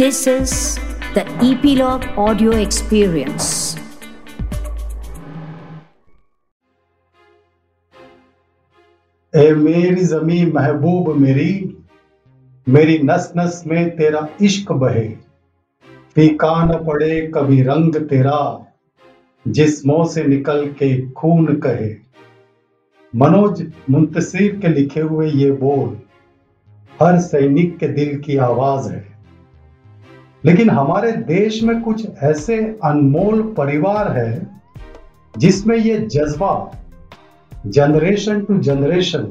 This is the Epilogue Audio Experience. ए मेरी जमी महबूब मेरी मेरी नस नस में तेरा इश्क बहे। फीका न पड़े कभी रंग तेरा जिस्मों से निकल के खून कहे। मनोज मुंतसिर के लिखे हुए ये बोल, हर सैनिक के दिल की आवाज़ है। लेकिन हमारे देश में कुछ ऐसे अनमोल परिवार है जिसमें ये जज्बा जनरेशन टू जनरेशन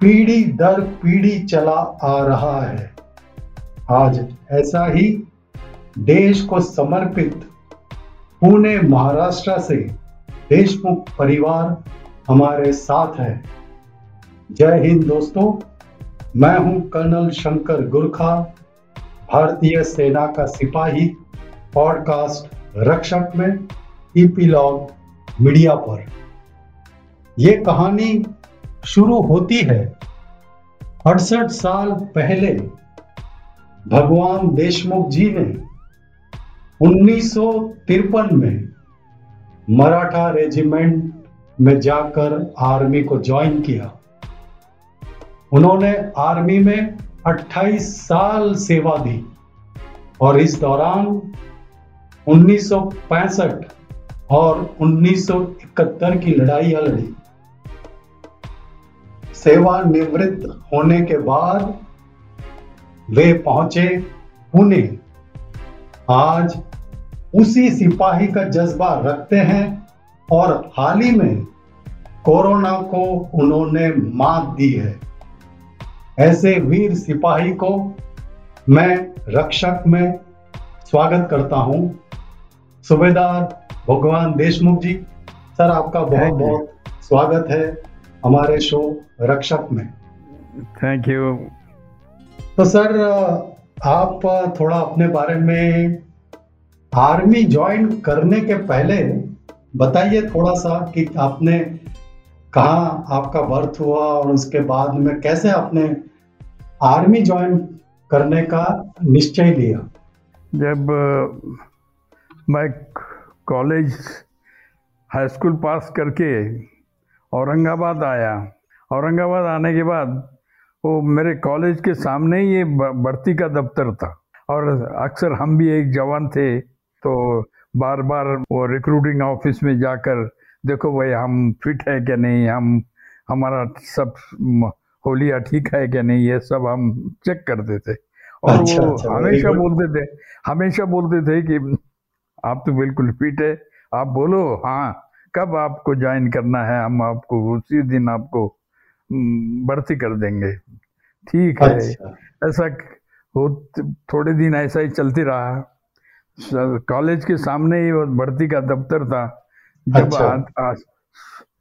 पीढ़ी दर पीढ़ी चला आ रहा है। आज ऐसा ही देश को समर्पित पुणे, महाराष्ट्र से देशमुख परिवार हमारे साथ है। जय हिंद दोस्तों, मैं हूँ कर्नल शंकर गुरखा। भारतीय सेना का सिपाही, पॉडकास्ट, रक्षक में ईपीलॉग मीडिया पर। ये कहानी शुरू होती है अड़सठ साल पहले। भगवान देशमुख जी ने उन्नीस सौ तिरपन में मराठा रेजिमेंट में जाकर आर्मी को ज्वाइन किया। उन्होंने आर्मी में 28 साल सेवा दी। और इस दौरान 1965 और 1971 की लड़ाइयाँ लड़ी सेवानिवृत्त होने के बाद वे पहुँचे पुणे। आज उसी सिपाही का जज्बा रखते हैं और हाल ही में कोरोना को उन्होंने मात दी है। ऐसे वीर सिपाही को मैं रक्षक में स्वागत करता हूँ। सुबेदार भगवान देशमुख जी सर आपका बहुत बहुत स्वागत है हमारे शो रक्षक में। थैंक यू तो सर आप थोड़ा अपने बारे में आर्मी ज्वाइन करने के पहले बताइए थोड़ा सा कि आपने कहा आपका बर्थ हुआ और उसके बाद में कैसे आपने आर्मी ज्वाइन करने का निश्चय लिया। जब मैं कॉलेज, हाई स्कूल पास करके औरंगाबाद आया। औरंगाबाद आने के बाद वो मेरे कॉलेज के सामने ही ये भर्ती का दफ्तर था। और अक्सर हम भी एक जवान थे तो बार बार वो रिक्रूटिंग ऑफ़िस में जाकर, देखो भाई, हम फिट है क्या नहीं? हम, हमारा सब होलिया ठीक है क्या नहीं? ये सब हम चेक करते थे। और अच्छा, वो अच्छा, हमेशा बोलते थे हमेशा बोलते थे कि आप तो बिल्कुल फिट है आप बोलो हाँ कब आपको ज्वाइन करना है हम आपको उसी दिन आपको भर्ती कर देंगे। ठीक है अच्छा। ऐसा हो थोड़े दिन ऐसा ही चलती रहा। कॉलेज के सामने ही भर्ती का दफ्तर था। जब अच्छा।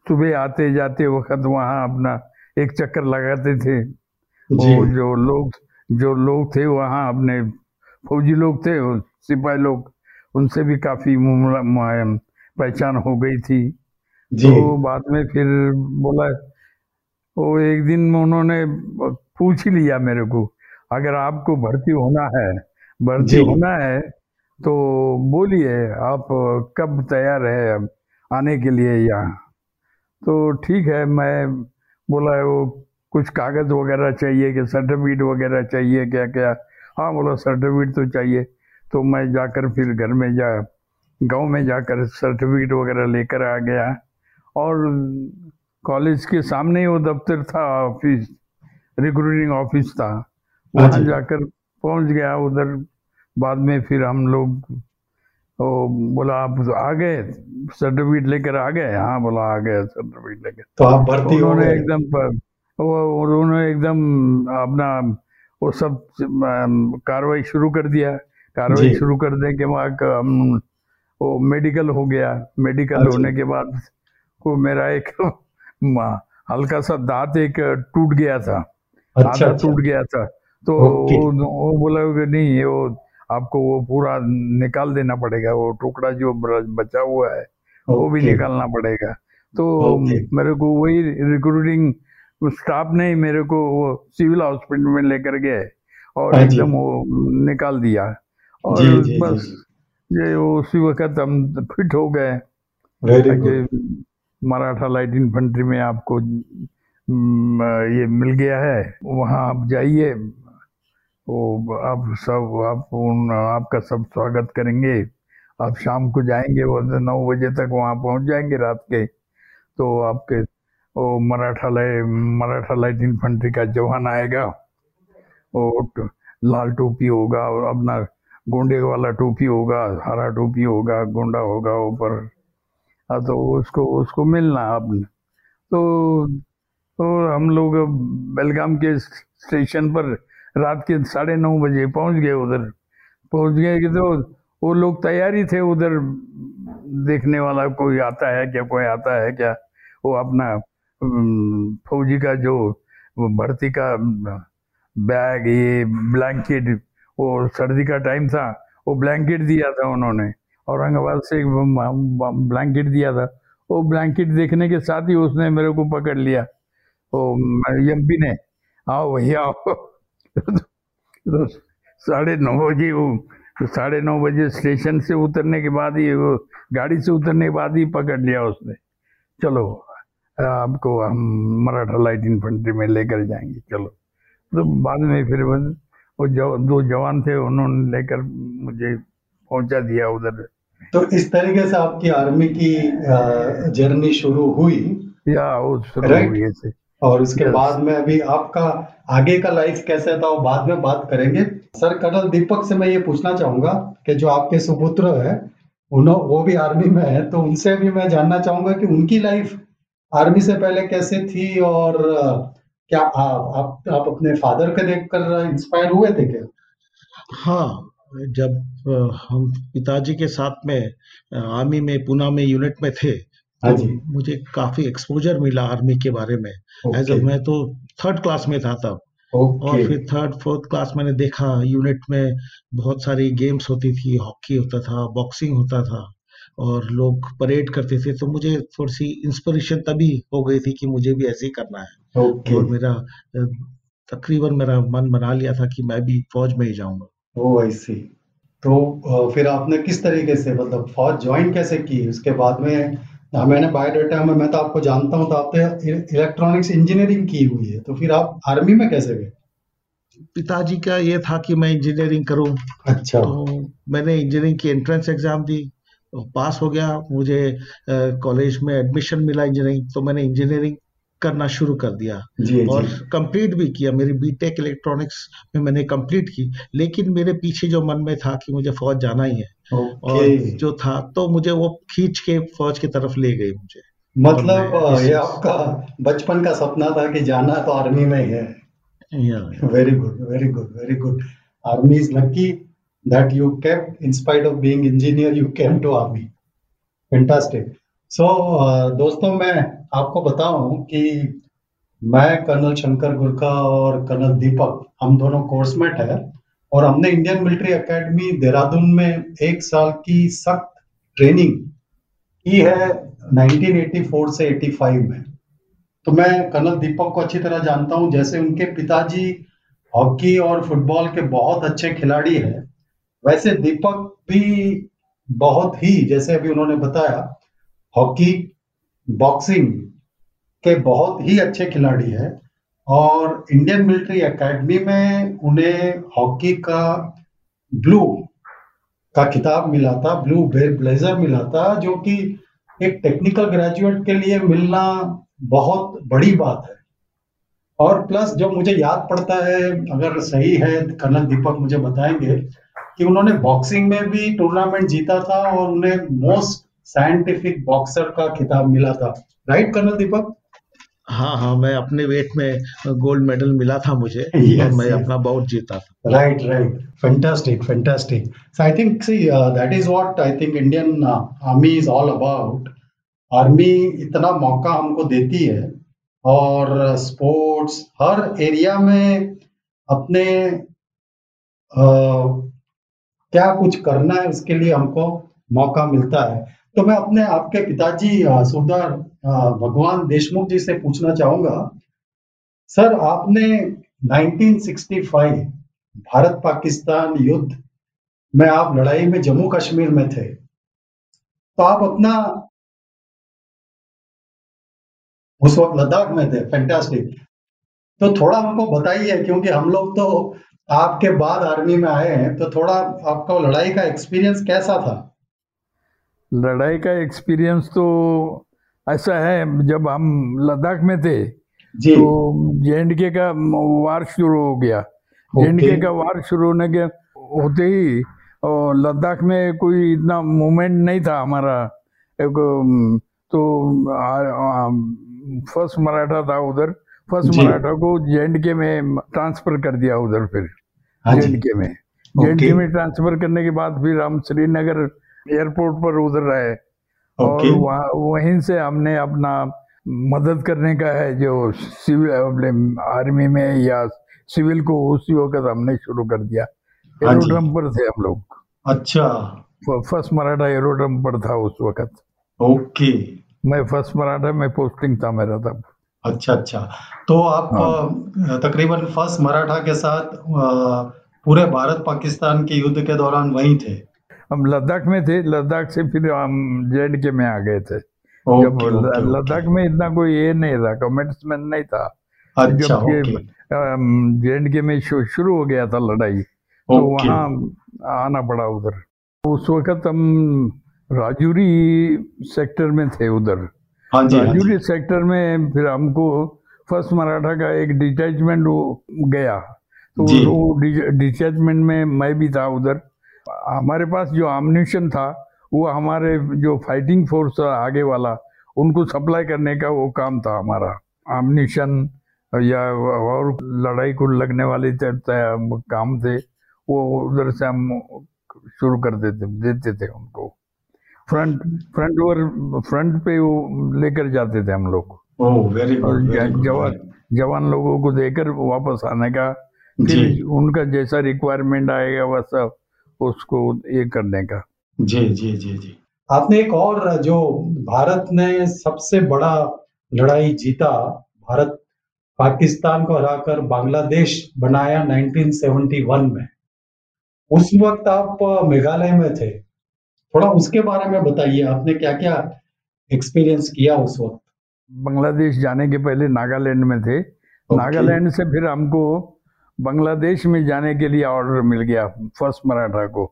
सुबह आते जाते वक्त वहाँ अपना एक चक्कर लगाते थे। वो जो लोग जो लोग थे वहाँ अपने फौजी लोग थे सिपाही लोग उनसे भी काफ़ी पहचान हो गई थी। तो बाद में फिर बोला वो एक दिन उन्होंने पूछ ही लिया मेरे को अगर आपको भर्ती होना है भर्ती होना है तो बोलिए आप कब तैयार है आने के लिए यहाँ? तो ठीक है मैं बोला वो कुछ कागज़ वगैरह चाहिए कि सर्टिफिकेट वगैरह चाहिए क्या क्या हाँ बोला सर्टिफिकेट तो चाहिए। तो मैं जाकर फिर घर में जा गाँव में जाकर सर्टिफिकेट वगैरह लेकर आ गया। और कॉलेज के सामने ही वो दफ्तर था ऑफ़िस रिक्रूटिंग ऑफ़िस था। वहाँ जाकर पहुँच गया उधर बाद में फिर हम लोग तो बोला आप आ गए? सर्टिफिकेट लेकर आ गए? हाँ बोला आ गए सर्टिफिकेट लेकर। तो आप भर्ती उन्होंने एकदम वो उन्होंने एकदम अपना वो सब कार्रवाई शुरू कर दिया। कार्रवाई शुरू कर दे के बाद हम वो मेडिकल हो गया। मेडिकल अच्छा। होने के बाद को मेरा एक हल्का सा दांत एक टूट गया था। अच्छा, अच्छा। टूट गया था। तो वो, वो बोला कि नहीं वो आपको वो पूरा निकाल देना पड़ेगा। वो टुकड़ा जो बचा हुआ है वो भी निकालना पड़ेगा। तो मेरे को वही रिक्रूटिंग स्टाफ ने ही मेरे को वो सिविल हॉस्पिटल में लेकर गए और हाँ एकदम वो निकाल दिया। और जी, जी, बस जी। ये उसी वक्त हम फिट हो गए। मराठा लाइट इन्फेंट्री में आपको ये मिल गया है वहाँ आप जाइए। वो आप सब आप उन आपका सब स्वागत करेंगे। आप शाम को जाएँगे वो नौ बजे तक वहाँ पहुँच जाएँगे रात के। तो आपके वो Maratha light Maratha light infantry का जवान आएगा वो लाल टोपी होगा और अपना गोंडे वाला टोपी होगा, हरा टोपी होगा, गोंडा होगा ऊपर। हाँ तो उसको उसको मिलना आपने तो तो हम लोग बेलगाम के स्टेशन पर रात के साढ़े नौ बजे पहुँच गए उधर। पहुँच गए कि तो वो लोग तैयारी थे उधर देखने वाला, कोई आता है क्या, कोई आता है क्या? वो अपना फौजी का जो भर्ती का बैग, ये ब्लैंकेट, वो सर्दी का टाइम था, वो ब्लैंकेट दिया था उन्होंने। औरंगाबाद से एक ब्लैंकेट दिया था। वो ब्लैंकेट देखने के साथ ही उसने मेरे को पकड़ लिया। वो एमपी ने। आओ भैया, आओ। तो साढ़े नौ बजे वो तो साढ़े नौ बजे स्टेशन से उतरने के बाद ही, वो गाड़ी से उतरने के बाद ही पकड़ लिया उसने। चलो। आपको हम मराठा लाइट इन्फेंट्री में लेकर जाएँगे चलो। तो बाद में फिर वो जव, दो जवान थे उन्होंने लेकर मुझे पहुँचा दिया उधर। तो इस तरीके से आपकी आर्मी की जर्नी शुरू हुई। या वो शुरू हुई ऐसे। और उसके बाद में अभी आपका आगे का लाइफ कैसे था वो बाद में बात करेंगे। सर कर्नल दीपक से मैं ये पूछना चाहूँगा कि जो आपके सुपुत्र है उन्हों वो भी आर्मी में है तो उनसे भी मैं जानना चाहूँगा कि उनकी लाइफ आर्मी से पहले कैसे थी और क्या आ, आप आप अपने फादर को देखकर इंस्पायर हुए थे क्या? हाँ जब हम पिताजी के साथ में आर्मी में पूना में यूनिट में थे हाँ तो जी। मुझे काफ़ी एक्सपोजर मिला आर्मी के बारे में। एज ओके मैं तो थर्ड क्लास में था तब। Okay. और फिर थर्ड फोर्थ क्लास मैंने देखा यूनिट में बहुत सारी गेम्स होती थी हॉकी होता था बॉक्सिंग होता था। और लोग परेड करते थे तो मुझे थोड़ी सी इंस्पिरेशन तभी हो गई थी कि मुझे भी ऐसे ही करना है। ओके और मेरा तकरीबन मेरा मन बना लिया था कि मैं भी फौज में ही जाऊँगा। ओ आई सी तो फिर आपने किस तरीके से मतलब फौज ज्वाइन कैसे की? उसके बाद में मैंने बायोडाटा में मैं तो आपको जानता हूँ तो आपने इलेक्ट्रॉनिक्स इंजीनियरिंग की हुई है तो फिर आप आर्मी में कैसे गए? पिताजी का ये था कि मैं इंजीनियरिंग करूँ। अच्छा। तो मैंने इंजीनियरिंग की एंट्रेंस एग्ज़ाम दी। पास हो गया। मुझे कॉलेज में एडमिशन मिला इंजीनियरिंग तो मैंने इंजीनियरिंग करना शुरू कर दिया। जी और कंप्लीट भी किया। मेरी बीटेक इलेक्ट्रॉनिक्स में मैंने कंप्लीट की। लेकिन मेरे पीछे जो मन में था कि मुझे फौज जाना ही है। और जो था तो मुझे वो खींच के फौज की तरफ़ ले गई मुझे। मतलब ये आपका बचपन का सपना था कि जाना तो आर्मी में ही है। Very good very good very good army is lucky that you kept, in spite of being engineer, you came to army. Fantastic. So, uh, दोस्तों मैं आपको बताऊँ कि मैं कर्नल शंकर गुरखा और कर्नल दीपक हम दोनों कोर्समेट है और हमने इंडियन मिलिट्री एकेडमी देहरादून में एक साल की सख्त ट्रेनिंग की है 1984 से 85 में तो मैं कर्नल दीपक को अच्छी तरह जानता हूँ जैसे उनके पिताजी हॉकी और फुटबॉल के बहुत अच्छे खिलाड़ी हैं वैसे दीपक भी बहुत ही, जैसे अभी उन्होंने बताया, हॉकी, बॉक्सिंग के बहुत ही अच्छे खिलाड़ी हैं और इंडियन मिलिट्री एकेडमी में उन्हें हॉकी का ब्लू का खिताब मिला था, ब्लू ब्लेजर मिला था, जो कि एक टेक्निकल ग्रेजुएट के लिए मिलना बहुत बड़ी बात है। और प्लस जो मुझे याद पड़ता है, अगर सही है कर्नल दीपक मुझे बताएँगे कि उन्होंने बॉक्सिंग में भी टूर्नामेंट जीता था और उन्हें मोस्ट साइंटिफिक बॉक्सर का खिताब मिला था राइट कर्नल दीपक हाँ हाँ मैं अपने वेट में गोल्ड मेडल मिला था मुझे Yes, और मैं yes. अपना बाउट जीता था. Fantastic, fantastic. So I think, see, uh, that is what I think Indian uh, Army is all about. Army इतना मौका हमको देती है और स्पोर्ट्स हर एरिया में अपने अ, क्या कुछ करना है, उसके लिए हमको मौका मिलता है। तो मैं अपने आपके पिताजी सरदार भगवान देशमुख जी से पूछना चाहूँगा। सर, आपने 1965 भारत पाकिस्तान युद्ध में आप लड़ाई में जम्मू कश्मीर में थे। तो आप अपना उस वक्त लद्दाख में थे फैंटास्टिक तो थोड़ा हमको बताइए, क्योंकि हम लोग तो आपके बाद आर्मी में आए हैं तो थोड़ा आपका लड़ाई का एक्सपीरियंस कैसा था? लड़ाई का एक्सपीरियंस तो ऐसा है जब हम लद्दाख में थे जी। तो जे का वार शुरू हो गया। जे ओके का वार शुरू होने के होते ही और लद्दाख में कोई इतना मूवमेंट नहीं था हमारा। एक तो फ़र्स्ट मराठा था उधर फ़र्स्ट मराठा को जे के में ट्रांसफ़र कर दिया उधर फिर हाँ जी। जे में। जे में ट्रांसफ़र करने के बाद फिर हम श्रीनगर एयरपोर्ट पर उधर रहे। और वहाँ वहीं से हमने अपना मदद करने का है जो सिविल अपने आर्मी में या सिविल को उसी वक्त हमने शुरू कर दिया। हाँ एरोड्रम पर थे हम लोग। अच्छा। फ़र्स्ट मराठा एरोड्रम पर था उस वक्त। ओके। मैं फ़र्स्ट मराठा में पोस्टिंग था मेरा तब। अच्छा अच्छा। तो आप हाँ। तकरीबन फ़र्स्ट मराठा के साथ पूरे भारत पाकिस्तान के युद्ध के दौरान वहीं थे? हम लद्दाख में थे। लद्दाख से फिर हम जे के में आ गए थे। जब ओके लद्दाख में इतना कोई ये नहीं था। कमेंट्समेंट नहीं था। अच्छा जब ओके। ये के में शुरू हो गया था लड़ाई तो वहाँ आना पड़ा उधर। उस वक्त हम राजौरी सेक्टर में थे उधर। हाँ जी हाँ राजौरी सेक्टर में फिर हमको फ़र्स्ट मराठा का एक डिटैचमेंट गया। तो वो डिटैचमेंट में मैं भी था उधर। हमारे पास जो आमनेशन था वो हमारे जो फाइटिंग फोर्स था आगे वाला उनको सप्लाई करने का वो काम था हमारा। आमनेशन या और लड़ाई को लगने वाले काम थे वो उधर से हम शुरू कर देते देते थे उनको। फ्रंट फ्रंट वर फ्रंट पे वो लेकर जाते थे हम लोग। वेरी गुड जवान जवान लोगों को देकर वापस आने का जी। उनका जैसा रिक्वायरमेंट आएगा वैसा उसको ये करने का। जी जी जी जी। आपने एक और जो भारत ने सबसे बड़ा लड़ाई जीता भारत पाकिस्तान को हराकर बांग्लादेश बनाया 1971 में उस वक्त आप मेघालय में थे। थोड़ा उसके बारे में बताइए आपने क्या क्या एक्सपीरियंस किया उस वक्त? बांग्लादेश जाने के पहले नागालैंड में थे। ओके नागालैंड से फिर हमको बांग्लादेश में जाने के लिए ऑर्डर मिल गया फ़र्स्ट मराठा को।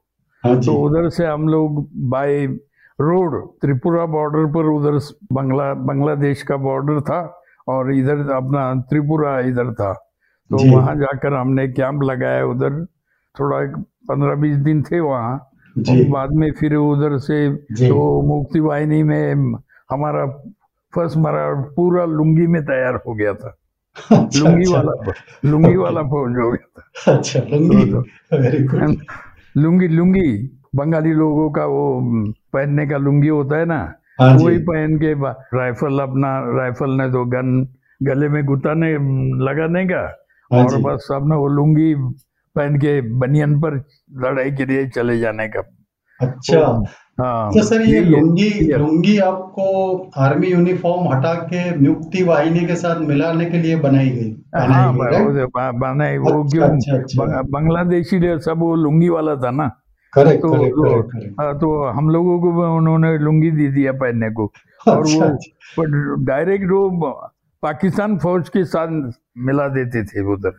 हाँ तो उधर से हम लोग बाय रोड त्रिपुरा बॉर्डर पर उधर बांग्ला बांग्लादेश का बॉर्डर था और इधर अपना त्रिपुरा इधर था। तो वहाँ जाकर हमने कैंप लगाया उधर। थोड़ा पंद्रह बीस दिन थे वहाँ। और बाद में फिर उधर से जी। तो मुक्ति वाहिनी में हमारा फ़र्स्ट मरा पूरा लुंगी में तैयार हो गया था। अच्छा लुंगी अच्छा वाला लुंगी वाला फौज हो गया था। अच्छा लुंगी। तो, तो वेरी गुड लुंगी लुंगी बंगाली लोगों का वो पहनने का लुंगी होता है ना हाँ वही पहन के राइफल अपना राइफल ने तो गन गले में गुताने लगाने का हाँ और बस अपना वो लुंगी पहन के बनियन पर लड़ाई के लिए चले जाने का। अच्छा। हाँ तो सर ये लुंगी ये लुंगी आपको आर्मी यूनिफॉर्म हटा के मुक्ति वाहिनी के साथ मिलाने के लिए बनाई गई? बनाई हाँ गई ब- राइट वो अच्छा क्यों? अच्छा अच्छा। बांग्लादेशी लोग सब वो लुंगी वाला था ना करेक्ट तो करेक्ट वो करेक्ट करेक्ट तो हम लोगों को उन्होंने लुंगी दी दिया पहनने को। और अच्छा वो अच्छा डायरेक्ट वो पाकिस्तान फौज के साथ मिला देते थे उधर।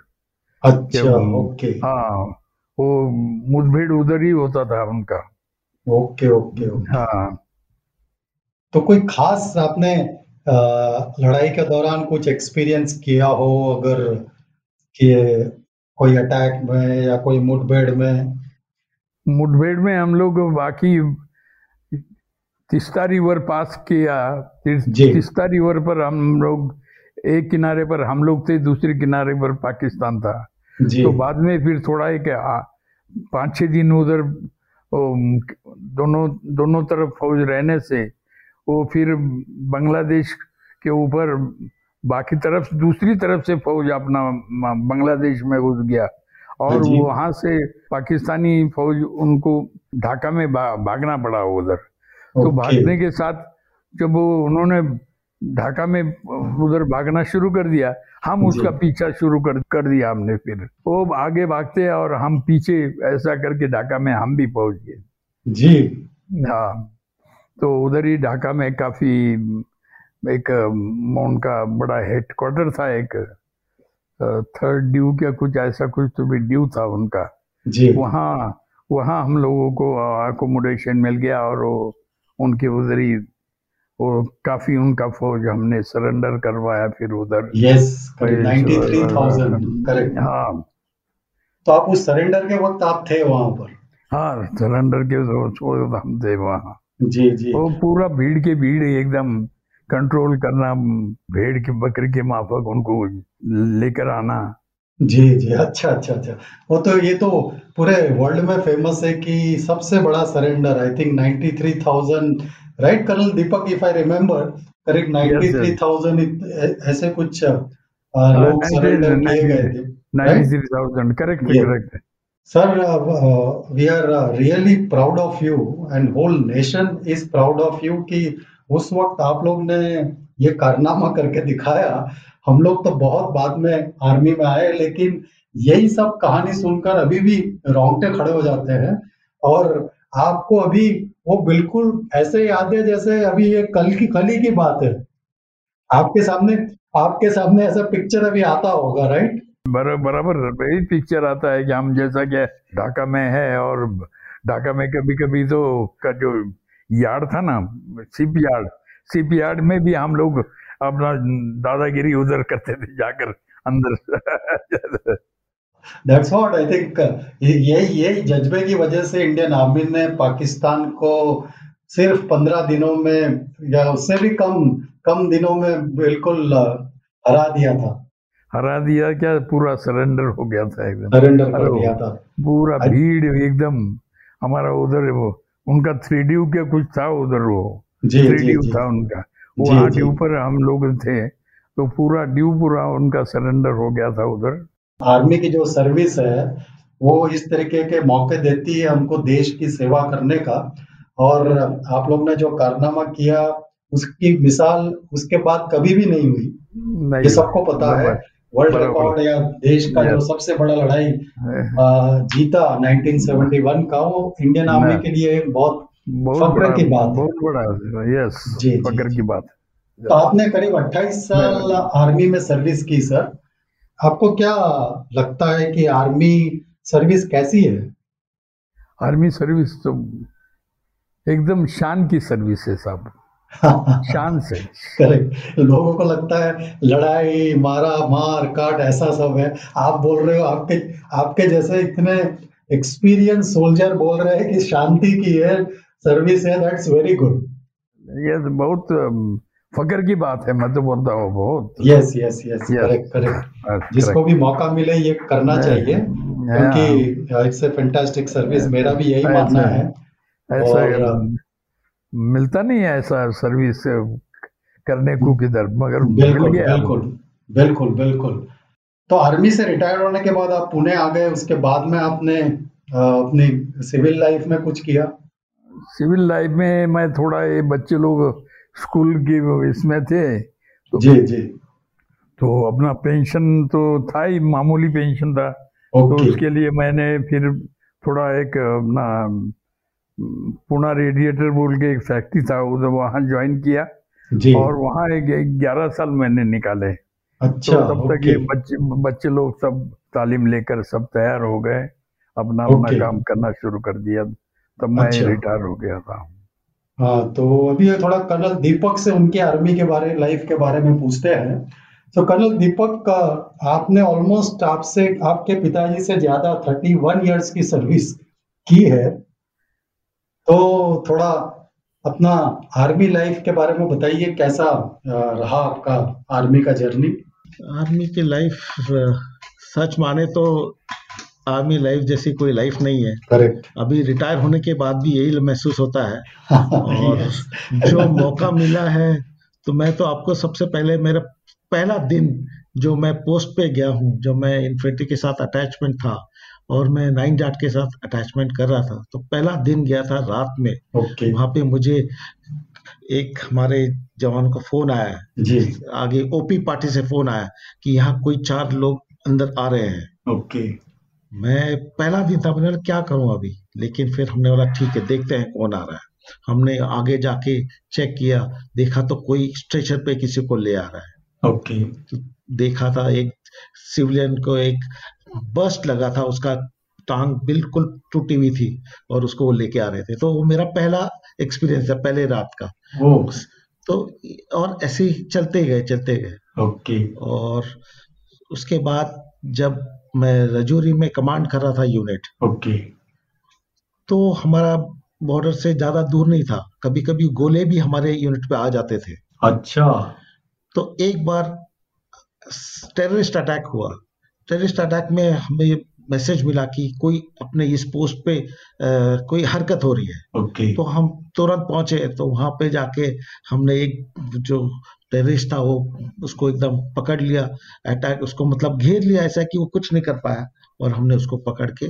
अच्छा ओके। हाँ वो मुठभेड़ उधर ही होता था उनका। Okay okay okay. हाँ। तो कोई खास आपने अ, लड़ाई के दौरान कुछ एक्सपीरियंस किया हो अगर कि कोई अटैक में या कोई मुठभेड़ में? मुठभेड़ में हम लोग बाकी तिस्ता रिवर पास किया। तिस्ता रिवर पर हम लोग एक किनारे पर हम लोग थे दूसरे किनारे पर पाकिस्तान था। तो बाद में फिर थोड़ा एक पाँच छः दिन उधर दोनों दोनों तरफ़ फौज रहने से वो फिर बांग्लादेश के ऊपर बाकी तरफ़ दूसरी तरफ़ से फौज अपना बांग्लादेश में घुस गया। और वहाँ से पाकिस्तानी फौज उनको ढाका में भागना पड़ा उधर। तो भागने के साथ जब वो उन्होंने ढाका में उधर भागना शुरू कर दिया। हम उसका पीछा शुरू कर कर दिया हमने फिर। वो आगे भागते और हम पीछे ऐसा करके ढाका में हम भी पहुँच गए। जी। हाँ। तो उधर ही ढाका में काफ़ी एक उनका बड़ा हेडक्वार्टर था एक थर्ड ड्यू क्या कुछ ऐसा कुछ तो भी ड्यू था उनका। जी। वहाँ वहाँ हम लोगों को अकोमोडेशन मिल गया और वो उनके उधर ही वो काफ़ी उनका फौज हमने सरेंडर करवाया फिर उधर। यस करेक्ट हाँ। तो आप उस सरेंडर के वक्त आप थे वहाँ पर? हाँ सरेंडर के वक्त हम थे वहाँ। जी जी। वो पूरा भीड़ के भीड़ एकदम कंट्रोल करना भेड़ के बकरी के माफक उनको लेकर आना। जी जी। अच्छा अच्छा अच्छा। वो तो ये तो पूरे वर्ल्ड में फ़ेमस है कि सबसे बड़ा surrender I think 93,000 right colonel Deepak if I remember correct 93,000 ऐसे कुछ अ, लोग सरेंडर किए गए थे। Ninety three thousand correct Yeah. Correct Sir, uh, we are uh, really proud of you and whole nation is proud of you कि उस वक्त आप लोग ने ये कारनामा करके दिखाया हम लोग तो बहुत बाद में आर्मी में आए, लेकिन यही सब कहानी सुनकर अभी भी रोंगटे खड़े हो जाते हैं। और आपको अभी वो बिल्कुल ऐसे याद है जैसे अभी ये कल की, कल ही की बात है। आपके सामने आपके सामने ऐसा पिक्चर अभी आता होगा राइट बरा- बराबर, यही पिक्चर आता है कि हम जैसा कि ढाका में है और ढाका में कभी कभी तो का जो यार्ड था ना शिप यार्ड शिप यार्ड में भी हम लोग अपना दादागिरी उधर करते थे जाकर अंदर। दैट्स व्हाट आई थिंक यही यही जज्बे की वजह से इंडियन आर्मी ने पाकिस्तान को सिर्फ़ पंद्रह दिनों में या उससे भी कम कम दिनों में बिल्कुल हरा दिया था। हरा दिया क्या? पूरा सरेंडर हो गया था एकदम। सरेंडर कर। दिया था। पूरा। भीड़ एकदम हमारा उधर वो उनका थ्री डी क्या कुछ था उधर वो। थ्री डी था उनका। जी, वहाँ जी। ड्यू पर हम लोग थे तो पूरा ड्यू पूरा उनका सरेंडर हो गया था उधर। आर्मी की जो सर्विस है वो इस तरीके के मौके देती है हमको देश की सेवा करने का। और आप लोग ने जो कारनामा किया उसकी मिसाल उसके बाद कभी भी नहीं हुई। नहीं ये सबको पता है। वर्ल्ड रिकॉर्ड या देश का जो सबसे बड़ा लड़ाई। आ, जीता 1971 का वो इंडियन आर्मी के लिए बहुत बहुत फक्र बड़ा की बात बहुत बड़ा यस जी, जी, फकर की बात। तो आपने करीब 28 साल आर्मी में सर्विस की सर। आपको क्या लगता है कि आर्मी सर्विस कैसी है? आर्मी सर्विस तो एकदम शान की सर्विस है साहब। शान से। करेक्ट। लोगों को लगता है लड़ाई मारा मार काट ऐसा सब है। आप बोल रहे हो आपके आपके जैसे इतने एक्सपीरियंस सोल्जर बोल रहे हैं कि शांति की है। सर्विस है दैट्स वेरी गुड ये तो बहुत फकर की बात है मैं तो बोलता हूँ बहुत। Yes yes yes correct correct जिसको भी मौका मिले ये करना. चाहिए क्योंकि इट्स ए फैंटास्टिक सर्विस मेरा भी यही मानना है। ऐसा और- मिलता नहीं है ऐसा सर्विस करने को किधर मगर बिल्कुल बिल्कुल बिल्कुल बिल्कुल। तो आर्मी से रिटायर होने के बाद आप पुणे आ गए उसके बाद में आपने अपनी सिविल लाइफ में कुछ किया? सिविल लाइफ में मैं थोड़ा ये बच्चे लोग स्कूल के इसमें थे तो जी जी। तो अपना पेंशन तो था ही मामूली पेंशन था। तो उसके लिए मैंने फिर थोड़ा एक अपना पुणे रेडिएटर बोल के एक फैक्ट्री था उधर वहाँ ज्वाइन किया। जी। और वहाँ एक ग्यारह साल मैंने निकाले। अच्छा तो तब तक ये बच्चे बच्चे लोग सब तालीम लेकर सब तैयार हो गए। अपना अपना काम करना शुरू कर दिया। तब मैं अच्छा। रिटायर हो गया था। हाँ तो अभी थोड़ा कर्नल दीपक से उनके आर्मी के बारे लाइफ के बारे में पूछते हैं। तो कर्नल दीपक का आपने ऑलमोस्ट आपसे आपके पिताजी से ज़्यादा थर्टी वन ईयर्स की सर्विस की है। तो थोड़ा अपना आर्मी लाइफ के बारे में बताइए कैसा रहा आपका आर्मी का जर्नी? आर्मी की लाइफ सच माने तो आर्मी लाइफ जैसी कोई लाइफ नहीं है। करेक्ट। अभी रिटायर होने के बाद भी यही महसूस होता है। और जो मौका मिला है तो मैं तो आपको सबसे पहले मेरा पहला दिन जो मैं पोस्ट पे गया हूँ जब मैं इन्फेंट्री के साथ अटैचमेंट था और मैं नाइन जाट के साथ अटैचमेंट कर रहा था तो पहला दिन गया था रात में। ओके। वहाँ पे मुझे एक हमारे जवान का फ़ोन आया। जी। आगे ओपी पार्टी से फ़ोन आया कि यहाँ कोई चार लोग अंदर आ रहे हैं। ओके। मैं पहला दिन था मैंने क्या करूँ अभी? लेकिन फिर हमने बोला ठीक है देखते हैं कौन आ रहा है। हमने आगे जाके चेक किया देखा तो कोई स्ट्रेचर पे किसी को ले आ रहा है। ओके देखा था एक सिविलियन को एक बस्ट लगा था उसका टांग बिल्कुल टूटी हुई थी और उसको वो लेके आ रहे थे। तो वो मेरा पहला एक्सपीरियंस था पहले रात का। तो और ऐसे ही चलते गए चलते गए। ओके और उसके बाद जब मैं रजौरी में कमांड कर रहा था यूनिट ओके तो हमारा बॉर्डर से ज़्यादा दूर नहीं था। कभी कभी गोले भी हमारे यूनिट पे आ जाते थे। अच्छा। तो एक बार टेररिस्ट अटैक हुआ। टेररिस्ट अटैक में हमें मैसेज मिला कि कोई अपने इस पोस्ट पे अ, कोई हरकत हो रही है। ओके तो हम तुरंत पहुँचे तो वहाँ पे जाके हमने एक जो टेररिस्ट था वो उसको एकदम पकड़ लिया अटैक उसको मतलब घेर लिया ऐसा कि वो कुछ नहीं कर पाया और हमने उसको पकड़ के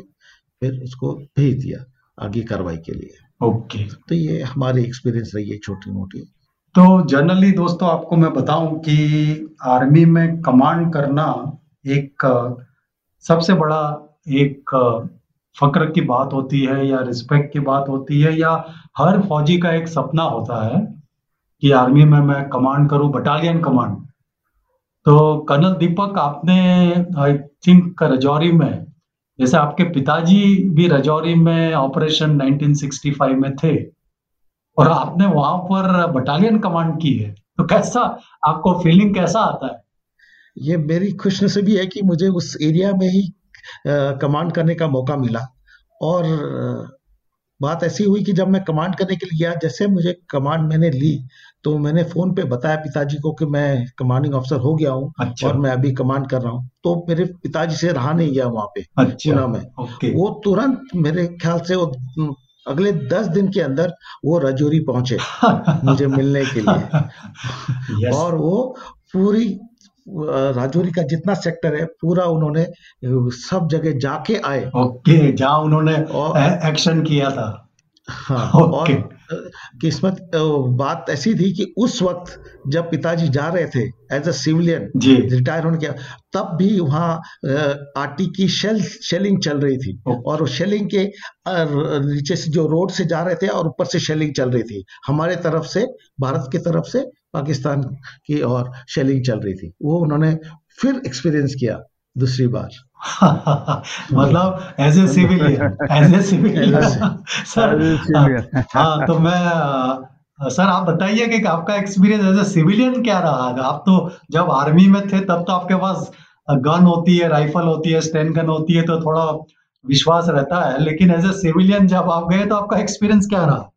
फिर उसको भेज दिया आगे कार्रवाई के लिए। ओके। तो ये हमारी एक्सपीरियंस रही है छोटी मोटी तो जनरली दोस्तों आपको मैं बताऊँ कि आर्मी में कमांड करना एक सबसे बड़ा एक फक्र की बात होती है या रिस्पेक्ट की बात होती है या हर फौजी का एक सपना होता है कि आर्मी में मैं कमांड करूँ बटालियन कमांड तो कर्नल दीपक, आपने आई थिंक रजौरी में, जैसे आपके पिताजी भी रजौरी में ऑपरेशन 1965 में थे, और आपने वहाँ पर बटालियन कमांड की है तो कैसा, आपको फीलिंग कैसा आता है? ये मेरी खुशनसीबी है कि मुझे उस एरिया में ही कमांड करने का मौका मिला। और बात ऐसी हुई कि जब मैं कमांड करने के लिए गया जैसे मुझे कमांड मैंने ली तो मैंने फ़ोन पे बताया पिताजी को कि मैं कमांडिंग अफसर हो गया हूँ अच्छा। और मैं अभी कमांड कर रहा हूँ। तो मेरे पिताजी से रहा नहीं गया वहाँ पे अच्छा में। वो तुरंत मेरे ख्याल से वो अगले दस दिन के अंदर वो रजौरी पहुँचे मुझे मिलने के लिए। और वो पूरी राजौरी का जितना सेक्टर है पूरा उन्होंने सब जगह जाके आए। ओके जहाँ उन्होंने एक्शन किया था। हाँ और ओके। अ, किस्मत बात ऐसी थी कि उस वक्त जब पिताजी जा रहे थे एज अ सिविलियन रिटायर होने के तब भी वहाँ आटी की शेल शेलिंग चल रही थी। और उस शेलिंग के नीचे से जो रोड से जा रहे थे और ऊपर से शेलिंग चल रही थी। हमारे तरफ़ से भारत की तरफ़ से पाकिस्तान की और शेलिंग चल रही थी। वो उन्होंने फिर एक्सपीरियंस किया दूसरी बार। मतलब as a civilian as a civilian sir. हाँ तो मैं सर आप बताइए कि आपका एक्सपीरियंस एज ए सिविलियन क्या रहा? है आप तो जब आर्मी में थे तब तो आपके पास गन होती है राइफल होती है स्टैंड गन होती है तो थोड़ा विश्वास रहता है। लेकिन एज ए सिविलियन जब आप गए तो आपका एक्सपीरियंस क्या रहा?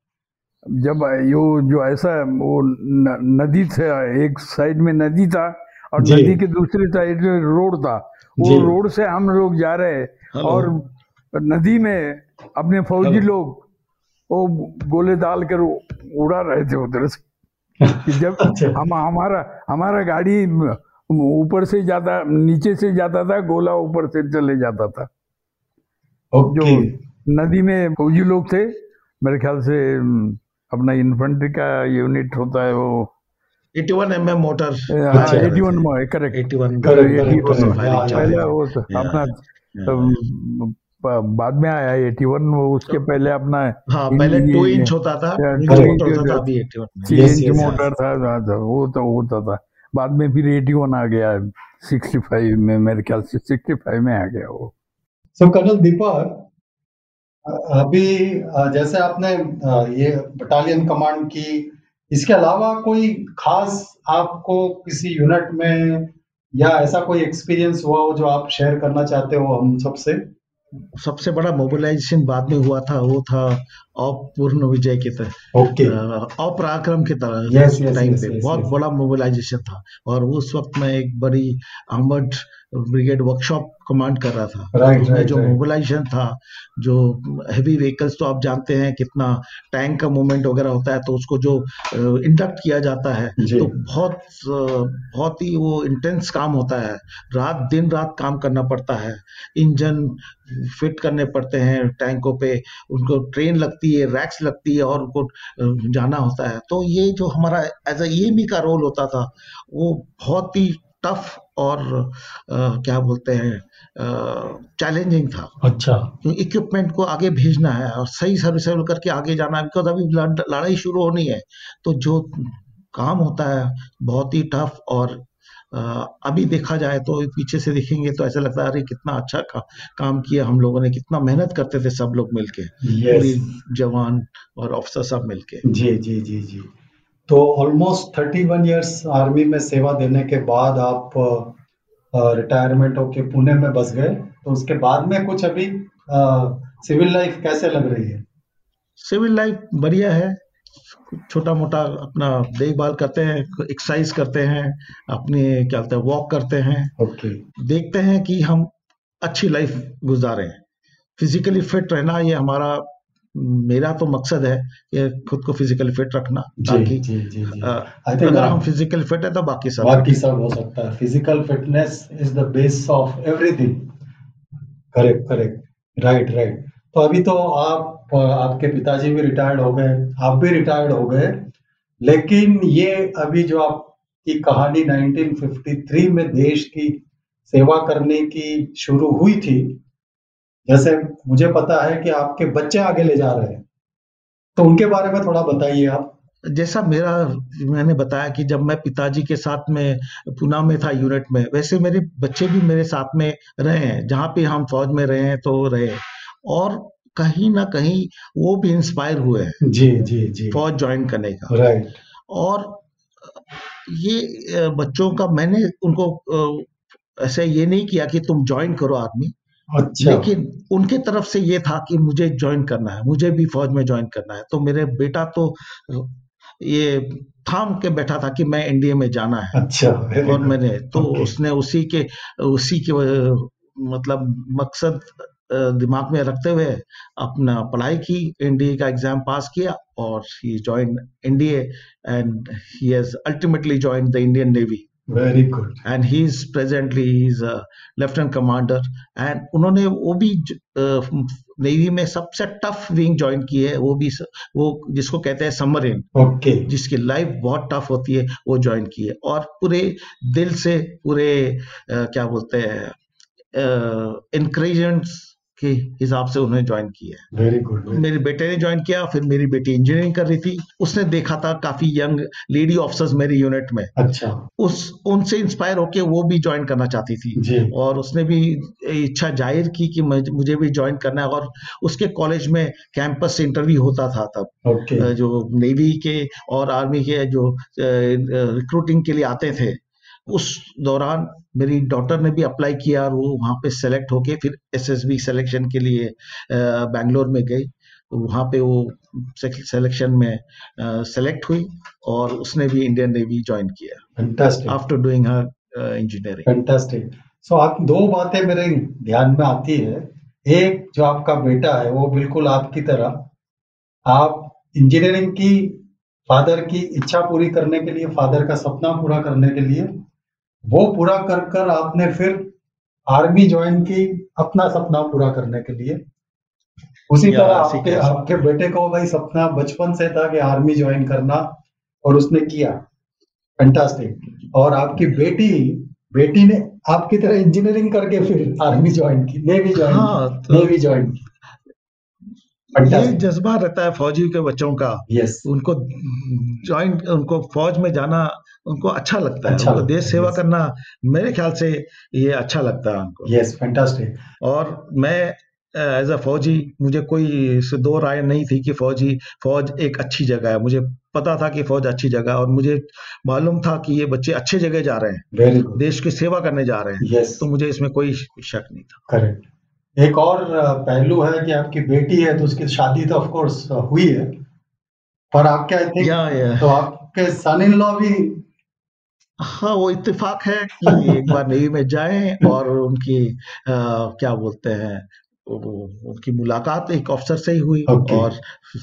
जब यो जो ऐसा वो न, नदी था एक साइड में नदी था और नदी के दूसरी साइड रोड था। वो रोड से हम लोग जा रहे। और नदी में अपने फौजी लोग वो गोले डाल कर उड़ा रहे थे उधर से। जब अच्छा। हम हमारा हमारा गाड़ी ऊपर से जाता नीचे से जाता था गोला ऊपर से चले जाता था। जो नदी में फौजी लोग थे मेरे ख्याल से अपना इन्फेंट्री का यूनिट होता है वो। 81 MM mortar. Eighty one correct 81 हाँ, चल पहले वो अपना बाद में आया एटी वन उसके पहले अपना हाँ पहले टू इंच होता था इंच मोटर था 81 था। हाँ, वो तो होता था। बाद में फिर एटी वन आ गया सिक्सटी फाइव में मेरे ख्याल से सिक्सटी फाइव में आ गया वो। सो कर्नल दीपक अभी जैसे आपने ये बटालियन कमांड की इसके अलावा कोई खास आपको किसी यूनिट में या ऐसा कोई एक्सपीरियंस हुआ हो जो आप शेयर करना चाहते हो हम सबसे? सबसे बड़ा मोबिलाइजेशन बाद में हुआ था वो था अपूर्ण विजय के तरह। ओके अपराक्रम के तरह Yes, yes, टाइम yes, पे। yes, बहुत yes. बड़ा मोबिलाइजेशन था। और उस वक्त मैं एक बड़ी आर्मर्ड ब्रिगेड वर्कशॉप कमांड कर रहा था Right, उसमें right, जो right. मोबिलाइजेशन था जो हैवी व्हीकल्स तो आप जानते हैं कितना टैंक का मूवमेंट वगैरह होता है तो उसको जो इंडक्ट किया जाता है जी। तो बहुत बहुत ही वो इंटेंस काम होता है रात दिन रात काम करना पड़ता है इंजन फिट करने पड़ते हैं टैंकों पे उनको ट्रेन लगती है रैक्स लगती है और उनको जाना होता है तो ये जो हमारा एज अ ईएमई का रोल होता था वो बहुत ही टफ और अ, क्या बोलते हैं चैलेंजिंग था। अच्छा। इक्विपमेंट को आगे भेजना है और सही सर्विस करके आगे जाना है बिकॉज़ अभी लड़ाई शुरू होनी है। तो जो काम होता है बहुत ही टफ और अभी देखा जाए तो पीछे से देखेंगे तो ऐसा लगता है अरे कितना अच्छा का, काम किया हम लोगों ने कितना मेहनत करते थे सब लोग मिलके पूरी जवान और अफसर सब मिलके। जी जी जी जी। तो almost thirty one years army में सेवा देने के बाद आप रिटायरमेंट होके पुणे में बस गए। तो उसके बाद में कुछ अभी सिविल लाइफ कैसे लग रही है? सिविल लाइफ बढ़िया है। छोटा मोटा अपना देखभाल करते हैं एक्सरसाइज करते हैं अपने क्या बोलते हैं वॉक करते हैं। ओके देखते हैं कि हम अच्छी लाइफ गुजारें। फिजिकली फिट रहना ये हमारा मेरा तो मकसद है कि खुद को फिजिकली फिट रखना ताकि अगर हम फिजिकली फिट है तो बाकी सब बाकी सब हो सकता है। Physical fitness is the base of everything correct correct right right तो अभी तो आप आपके पिताजी भी रिटायर्ड हो गए आप भी रिटायर्ड हो गए लेकिन ये अभी जो आपकी कहानी 1953 में देश की सेवा करने की शुरू हुई थी जैसे मुझे पता है कि आपके बच्चे आगे ले जा रहे हैं। तो उनके बारे में थोड़ा बताइए आप। जैसा मेरा मैंने बताया कि जब मैं पिताजी के साथ में पूना में था यूनिट में वैसे मेरे बच्चे भी मेरे साथ में रहे हैं। जहाँ पे हम फौज में रहे हैं तो रहे। और कहीं ना कहीं वो भी इंस्पायर हुए हैं। जी जी जी। फौज ज्वाइन करने का। राइट और ये बच्चों का मैंने उनको ऐसे ये नहीं किया कि तुम ज्वाइन करो आर्मी। अच्छा। लेकिन उनके तरफ़ से ये था कि मुझे ज्वाइन करना है मुझे भी फौज में ज्वाइन करना है। तो मेरे बेटा तो ये थाम के बैठा था कि मैं एनडीए में जाना है। अच्छा और मैंने तो उसने उसी के उसी के मतलब मकसद दिमाग में रखते हुए अपना पढ़ाई की एनडीए का एग्ज़ाम पास किया और he join NDA and he has ultimately join the Indian navy very good and he is presently is lieutenant commander and उन्होंने वो भी नेवी में सबसे टफ विंग ज्वाइन की है। वो भी वो जिसको कहते हैं समरीन ओके जिसकी लाइफ बहुत टफ होती है वो ज्वाइन की है। और पूरे दिल से पूरे क्या बोलते हैं इंक्रेजेंट्स के हिसाब से उन्होंने ज्वाइन की है। वेरी गुड मेरे बेटे ने ज्वाइन किया फिर मेरी बेटी इंजीनियरिंग कर रही थी। उसने देखा था काफ़ी यंग लेडी ऑफिसर्स मेरे यूनिट में। अच्छा। उस उनसे इंस्पायर होके वो भी ज्वाइन करना चाहती थी। जी। और उसने भी इच्छा ज़ाहिर की कि मुझे मुझे भी ज्वाइन करना है। और उसके कॉलेज में कैंपस इंटरव्यू होता था तब। जो नेवी के और आर्मी के जो रिक्रूटिंग के लिए आते थे। उस दौरान मेरी डॉटर ने भी अप्लाई किया और वो वहाँ पे सेलेक्ट होके फिर एसएसबी सिलेक्शन के लिए बैंगलोर में गई। वहाँ पे वो सिलेक्शन में सेलेक्ट हुई और उसने भी इंडियन नेवी ज्वाइन किया। After doing her engineering fantastic so आप दो बातें मेरे ध्यान में आती है। एक जो आपका बेटा है वो बिल्कुल आपकी तरह आप इंजीनियरिंग की फादर की इच्छा पूरी करने के लिए फादर का सपना पूरा करने के लिए वो पूरा कर कर आपने फिर आर्मी ज्वाइन की अपना सपना पूरा करने के लिए। उसी तरह आपके आपके बेटे को भाई सपना बचपन से था कि आर्मी ज्वाइन करना और उसने किया। फैंटास्टिक और आपकी बेटी बेटी ने आपकी तरह इंजीनियरिंग करके फिर आर्मी ज्वाइन की नेवी ज्वाइन हाँ, तो- नेवी ज्वाइन की। ये जज्बा रहता है फौजी के बच्चों का। यस उनको ज्वाइन उनको फौज में जाना उनको अच्छा लगता है। अच्छा उनको देश सेवा yes. करना मेरे ख्याल से ये अच्छा लगता है उनको। यस फैंटास्टिक और मैं एज अ फौजी मुझे कोई दो राय नहीं थी कि फौजी फौज एक अच्छी जगह है। मुझे पता था कि फौज अच्छी जगह है और मुझे मालूम था कि ये बच्चे अच्छे जगह जा रहे हैं। देश की सेवा करने जा रहे हैं। यस तो मुझे इसमें कोई शक नहीं था। करेक्ट एक और पहलू है कि आपकी बेटी है तो उसकी शादी तो ऑफ़ कोर्स हुई है। पर आप क्या थे? या या। तो आपके सन इन लॉ भी हाँ वो इत्तेफाक है कि एक बार नेवी में जाएँ और उनकी आ, क्या बोलते हैं उनकी मुलाकात एक अफसर से ही हुई Okay. और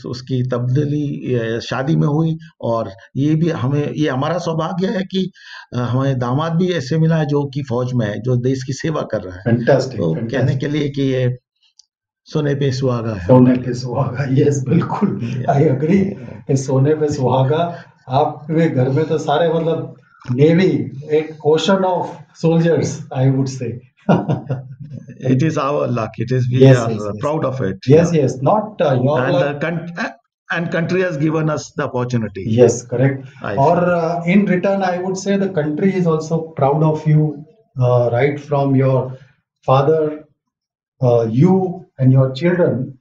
उसकी तब्दीली शादी में हुई और ये भी हमें ये हमारा सौभाग्य है कि हमें दामाद भी ऐसे मिला है जो कि फौज में है जो देश की सेवा कर रहा है। फैंटास्टिक तो fantastic. कहने के लिए कि ये सोने पे सुहागा है। सोने पे सुहागा यस बिल्कुल। आई अग्री कि सोने पे सुहागा आपके घर में तो सारे मतलब नेवी एक ocean of soldiers I would say it is our luck it is we Yes, are yes, yes. proud of it yes yes not uh, your and luck. uh, con- and country has given us the opportunity Yes, correct. I or uh, in return, I would say the country is also proud of you, uh, right from your father, uh, you, and your children.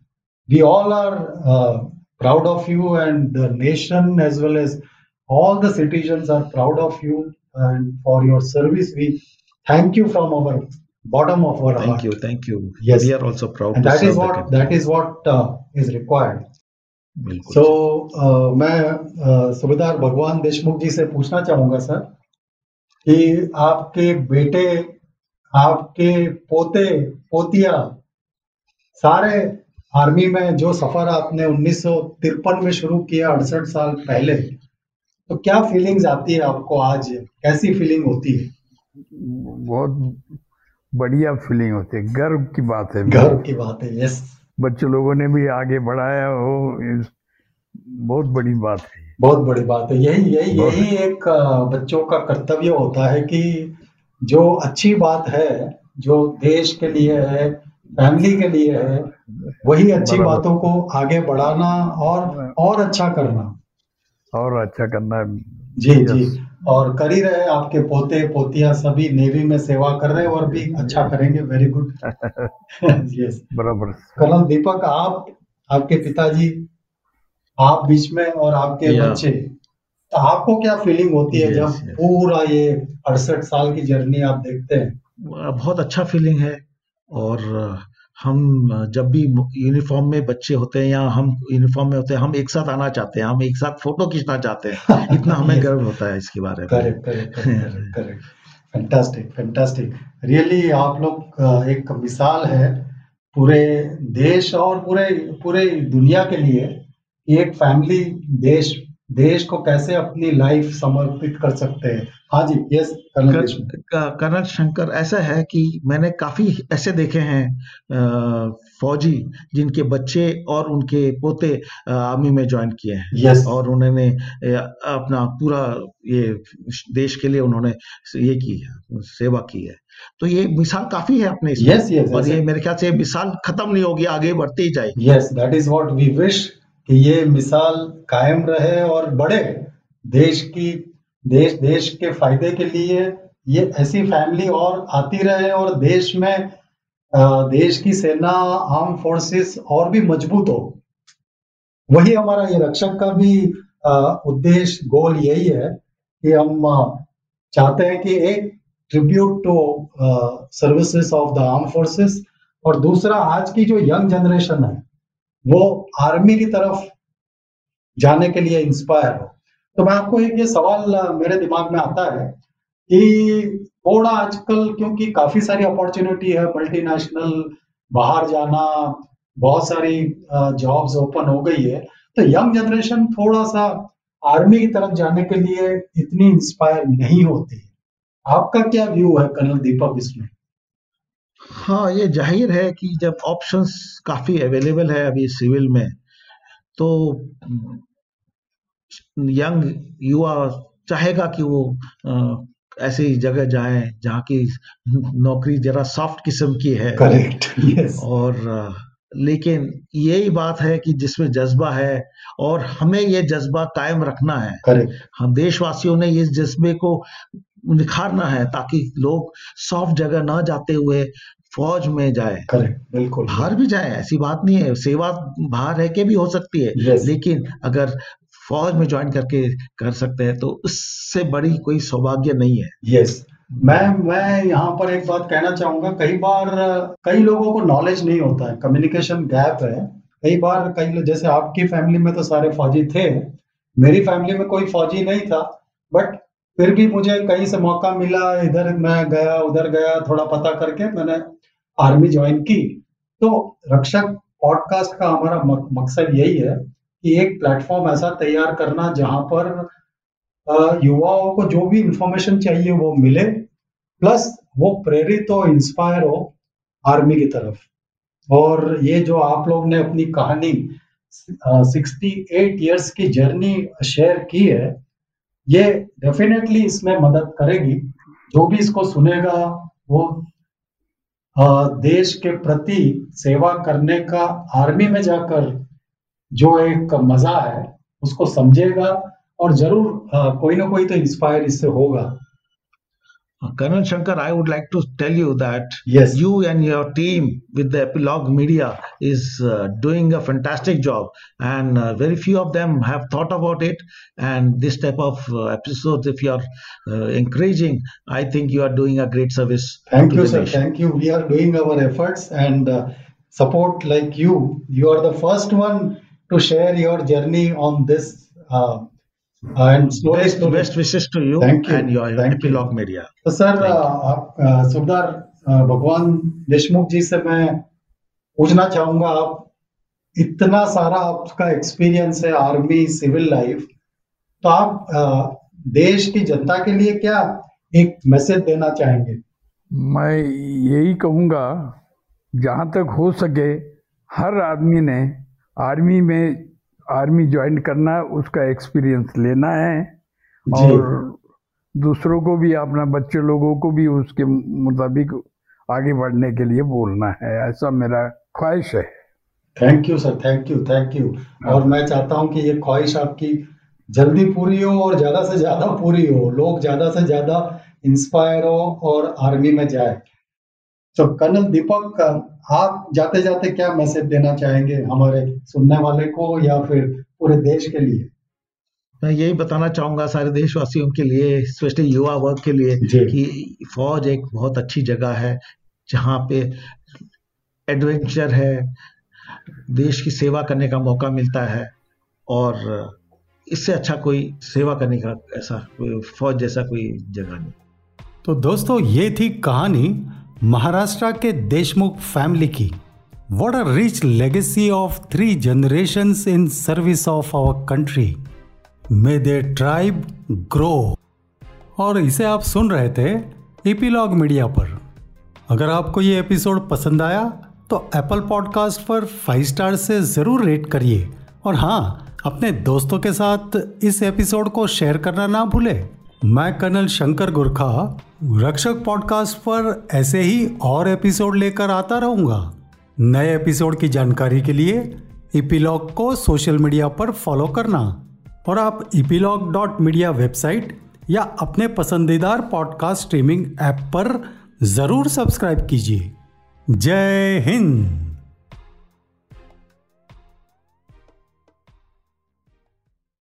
We all are uh, proud of you, and the nation as well as all the citizens are proud of you and for your service. We thank you from our bottom of our thank heart. you thank you Yes. we are also proud And to that serve is what country. that is what uh, is required. So so, मैं uh, सूबेदार भगवान देशमुख जी से पूछना चाहूँगा sir कि आपके बेटे आपके पोते पोतिया सारे आर्मी में जो सफ़र आपने उन्नीस में शुरू किया अड़सठ साल पहले तो क्या फीलिंग्स आती है आपको आज कैसी फीलिंग होती है बहुत बढ़िया फीलिंग होती है। गर्व की बात है। गर्व की बात है यस बच्चे लोगों ने भी आगे बढ़ाया हो बहुत बड़ी बात है। बहुत बड़ी बात है। यही यही यही एक बच्चों का कर्तव्य होता है कि जो अच्छी बात है जो देश के लिए है फैमिली के लिए है वही अच्छी बातों को आगे बढ़ाना और और अच्छा करना। और अच्छा करना जी जी। और कर ही रहे आपके पोते पोतिया सभी नेवी में सेवा कर रहे हैं और भी अच्छा करेंगे। वेरी गुड यस बराबर। कर्नल दीपक आप आपके पिताजी आप बीच में और आपके बच्चे तो आपको क्या फीलिंग होती है Yes, जब yes. पूरा ये अड़सठ साल की जर्नी आप देखते हैं? बहुत अच्छा फीलिंग है और हम जब भी यूनिफॉर्म में बच्चे होते हैं या हम यूनिफॉर्म में होते हैं हम एक साथ आना चाहते हैं हम एक साथ फ़ोटो खींचना चाहते हैं। इतना हमें गर्व होता है इसके बारे में। Correct correct correct fantastic fantastic really आप लोग एक मिसाल है पूरे देश और पूरे पूरे दुनिया के लिए एक फैमिली देश देश को कैसे अपनी लाइफ समर्पित कर सकते हैं? हाँ जी यस कर्नल शंकर ऐसा है कि मैंने काफ़ी ऐसे देखे हैं फौजी जिनके बच्चे और उनके पोते आर्मी में ज्वाइन किए हैं। यस और उन्होंने अपना पूरा ये देश के लिए उन्होंने ये की है सेवा की है। तो ये मिसाल काफ़ी है अपने इसमें। यस यस और ये मेरे ख्याल से मिसाल खत्म नहीं होगी आगे बढ़ती ही जाएगी। Yes that is what we wish कि ये मिसाल कायम रहे और बढ़े देश की, देश देश के फ़ायदे के लिए ये ऐसी फैमिली और आती रहे और देश में देश की सेना आर्म फोर्सेस और भी मज़बूत हो। वही हमारा ये रक्षक का भी उद्देश्य गोल यही है कि हम चाहते हैं कि एक tribute to services of the arm forces और दूसरा आज की जो यंग जनरेशन है वो आर्मी की तरफ़ जाने के लिए इंस्पायर हो। तो मैं आपको एक ये सवाल मेरे दिमाग में आता है कि थोड़ा आजकल क्योंकि काफ़ी सारी अपॉर्चुनिटी है मल्टीनेशनल बाहर जाना, बहुत सारी जॉब्स ओपन हो गई है तो यंग जनरेशन थोड़ा सा आर्मी की तरफ़ जाने के लिए इतनी इंस्पायर नहीं होती। आपका क्या व्यू है कर्नल दीपक, इसमें? हाँ ये ज़ाहिर है कि जब ऑप्शंस काफ़ी अवेलेबल है अभी सिविल में तो यंग युवा चाहेगा कि वो अ, ऐसी जगह जाए जहाँ की नौकरी जरा सॉफ्ट किस्म की है। करेक्ट यस और लेकिन यही बात है कि जिसमें जज्बा है और हमें ये जज्बा कायम रखना है। करेक्ट हम देशवासियों ने इस जज्बे को निखारना है ताकि लोग सॉफ्ट जगह ना जाते हुए फौज में जाए। करेक्ट बिल्कुल। बाहर भी जाए ऐसी बात नहीं है। सेवा बाहर रह के भी हो सकती है। Yes. लेकिन अगर फौज में ज्वाइन करके कर सकते हैं तो उससे बड़ी कोई सौभाग्य नहीं है। यस मैं मैं यहाँ पर एक बात कहना चाहूँगा कई बार कई लोगों को नॉलेज नहीं होता है कम्युनिकेशन गैप है। कई बार कई लोग जैसे आपकी फैमिली में तो सारे फौजी थे मेरी फैमिली में कोई फौजी नहीं था बट फिर भी मुझे कहीं से मौका मिला, इधर मैं गया, उधर गया, थोड़ा पता करके मैंने आर्मी ज्वाइन की। तो रक्षक पॉडकास्ट का हमारा मकसद यही है कि एक प्लेटफॉर्म ऐसा तैयार करना जहाँ पर युवाओं को जो भी इंफॉर्मेशन चाहिए वो मिले प्लस वो प्रेरित हो इंस्पायर हो आर्मी की तरफ़। और ये जो आप लोग ने अपनी कहानी सिक्सटी एट ईयर्स की जर्नी शेयर की है ये डेफिनेटली इसमें मदद करेगी। जो भी इसको सुनेगा, वो देश के प्रति सेवा करने का आर्मी में जाकर जो एक मज़ा है, उसको समझेगा और ज़रूर कोई ना कोई तो इंस्पायर इससे होगा। Colonel Shankar, I would like to tell you that yes. you and your team with the Epilogue Media is uh, doing a fantastic job, and uh, very few of them have thought about it. And this type of uh, episodes, if you are uh, encouraging, I think you are doing a great service. Thank you, sir. Thank you. We are doing our efforts and uh, support like you. You are the first one to share your journey on this uh, and slowly, best, slowly. best wishes to you Thank you. and your Thank epilogue you. media. तो sir आप सुबदार भगवान देशमुख जी से मैं पूछना चाहूँगा आप इतना सारा आपका एक्सपीरियंस है आर्मी सिविल लाइफ तो आप देश की जनता के लिए क्या एक मैसेज देना चाहेंगे मैं यही कहूँगा जहाँ तक हो सके हर आदमी ने आर्मी में आर्मी ज्वाइन करना है उसका एक्सपीरियंस लेना है। और दूसरों को भी अपना बच्चे लोगों को भी उसके मुताबिक आगे बढ़ने के लिए बोलना है। ऐसा मेरा ख्वाहिश है। Thank you sir thank you thank you और मैं चाहता हूँ कि ये ख्वाहिश आपकी जल्दी पूरी हो और ज़्यादा से ज़्यादा पूरी हो। लोग ज़्यादा से ज़्यादा इंस्पायर हो और आर्मी में जाए। तो कर्नल दीपक आप जाते जाते क्या मैसेज देना चाहेंगे हमारे सुनने वाले को या फिर पूरे देश के लिए? मैं यही बताना चाहूँगा सारे देशवासियों के लिए स्पेशली युवा वर्ग के लिए कि फौज एक बहुत अच्छी जगह है जहाँ पे एडवेंचर है देश की सेवा करने का मौका मिलता है और इससे अच्छा कोई सेवा करने का ऐसा कोई फौज जैसा कोई जगह नहीं। तो दोस्तों ये थी कहानी महाराष्ट्र के देशमुख फैमिली की। What a rich legacy of three generation in service of our country may the tribe grow और इसे आप सुन रहे थे एपीलॉग मीडिया पर। अगर आपको ये एपिसोड पसंद आया तो एप्पल पॉडकास्ट पर फाइव स्टार से ज़रूर रेट करिए। और हाँ अपने दोस्तों के साथ इस एपिसोड को शेयर करना ना भूलें। मैं कर्नल शंकर गुरखा, रक्षक पॉडकास्ट पर ऐसे ही और एपिसोड लेकर आता रहूँगा। नए एपिसोड की जानकारी के लिए इपीलॉग को सोशल मीडिया पर फॉलो करना और आप इपीलॉग डॉट मीडिया वेबसाइट या अपने पसंदीदार पॉडकास्ट स्ट्रीमिंग ऐप पर ज़रूर सब्सक्राइब कीजिए। जय हिंद!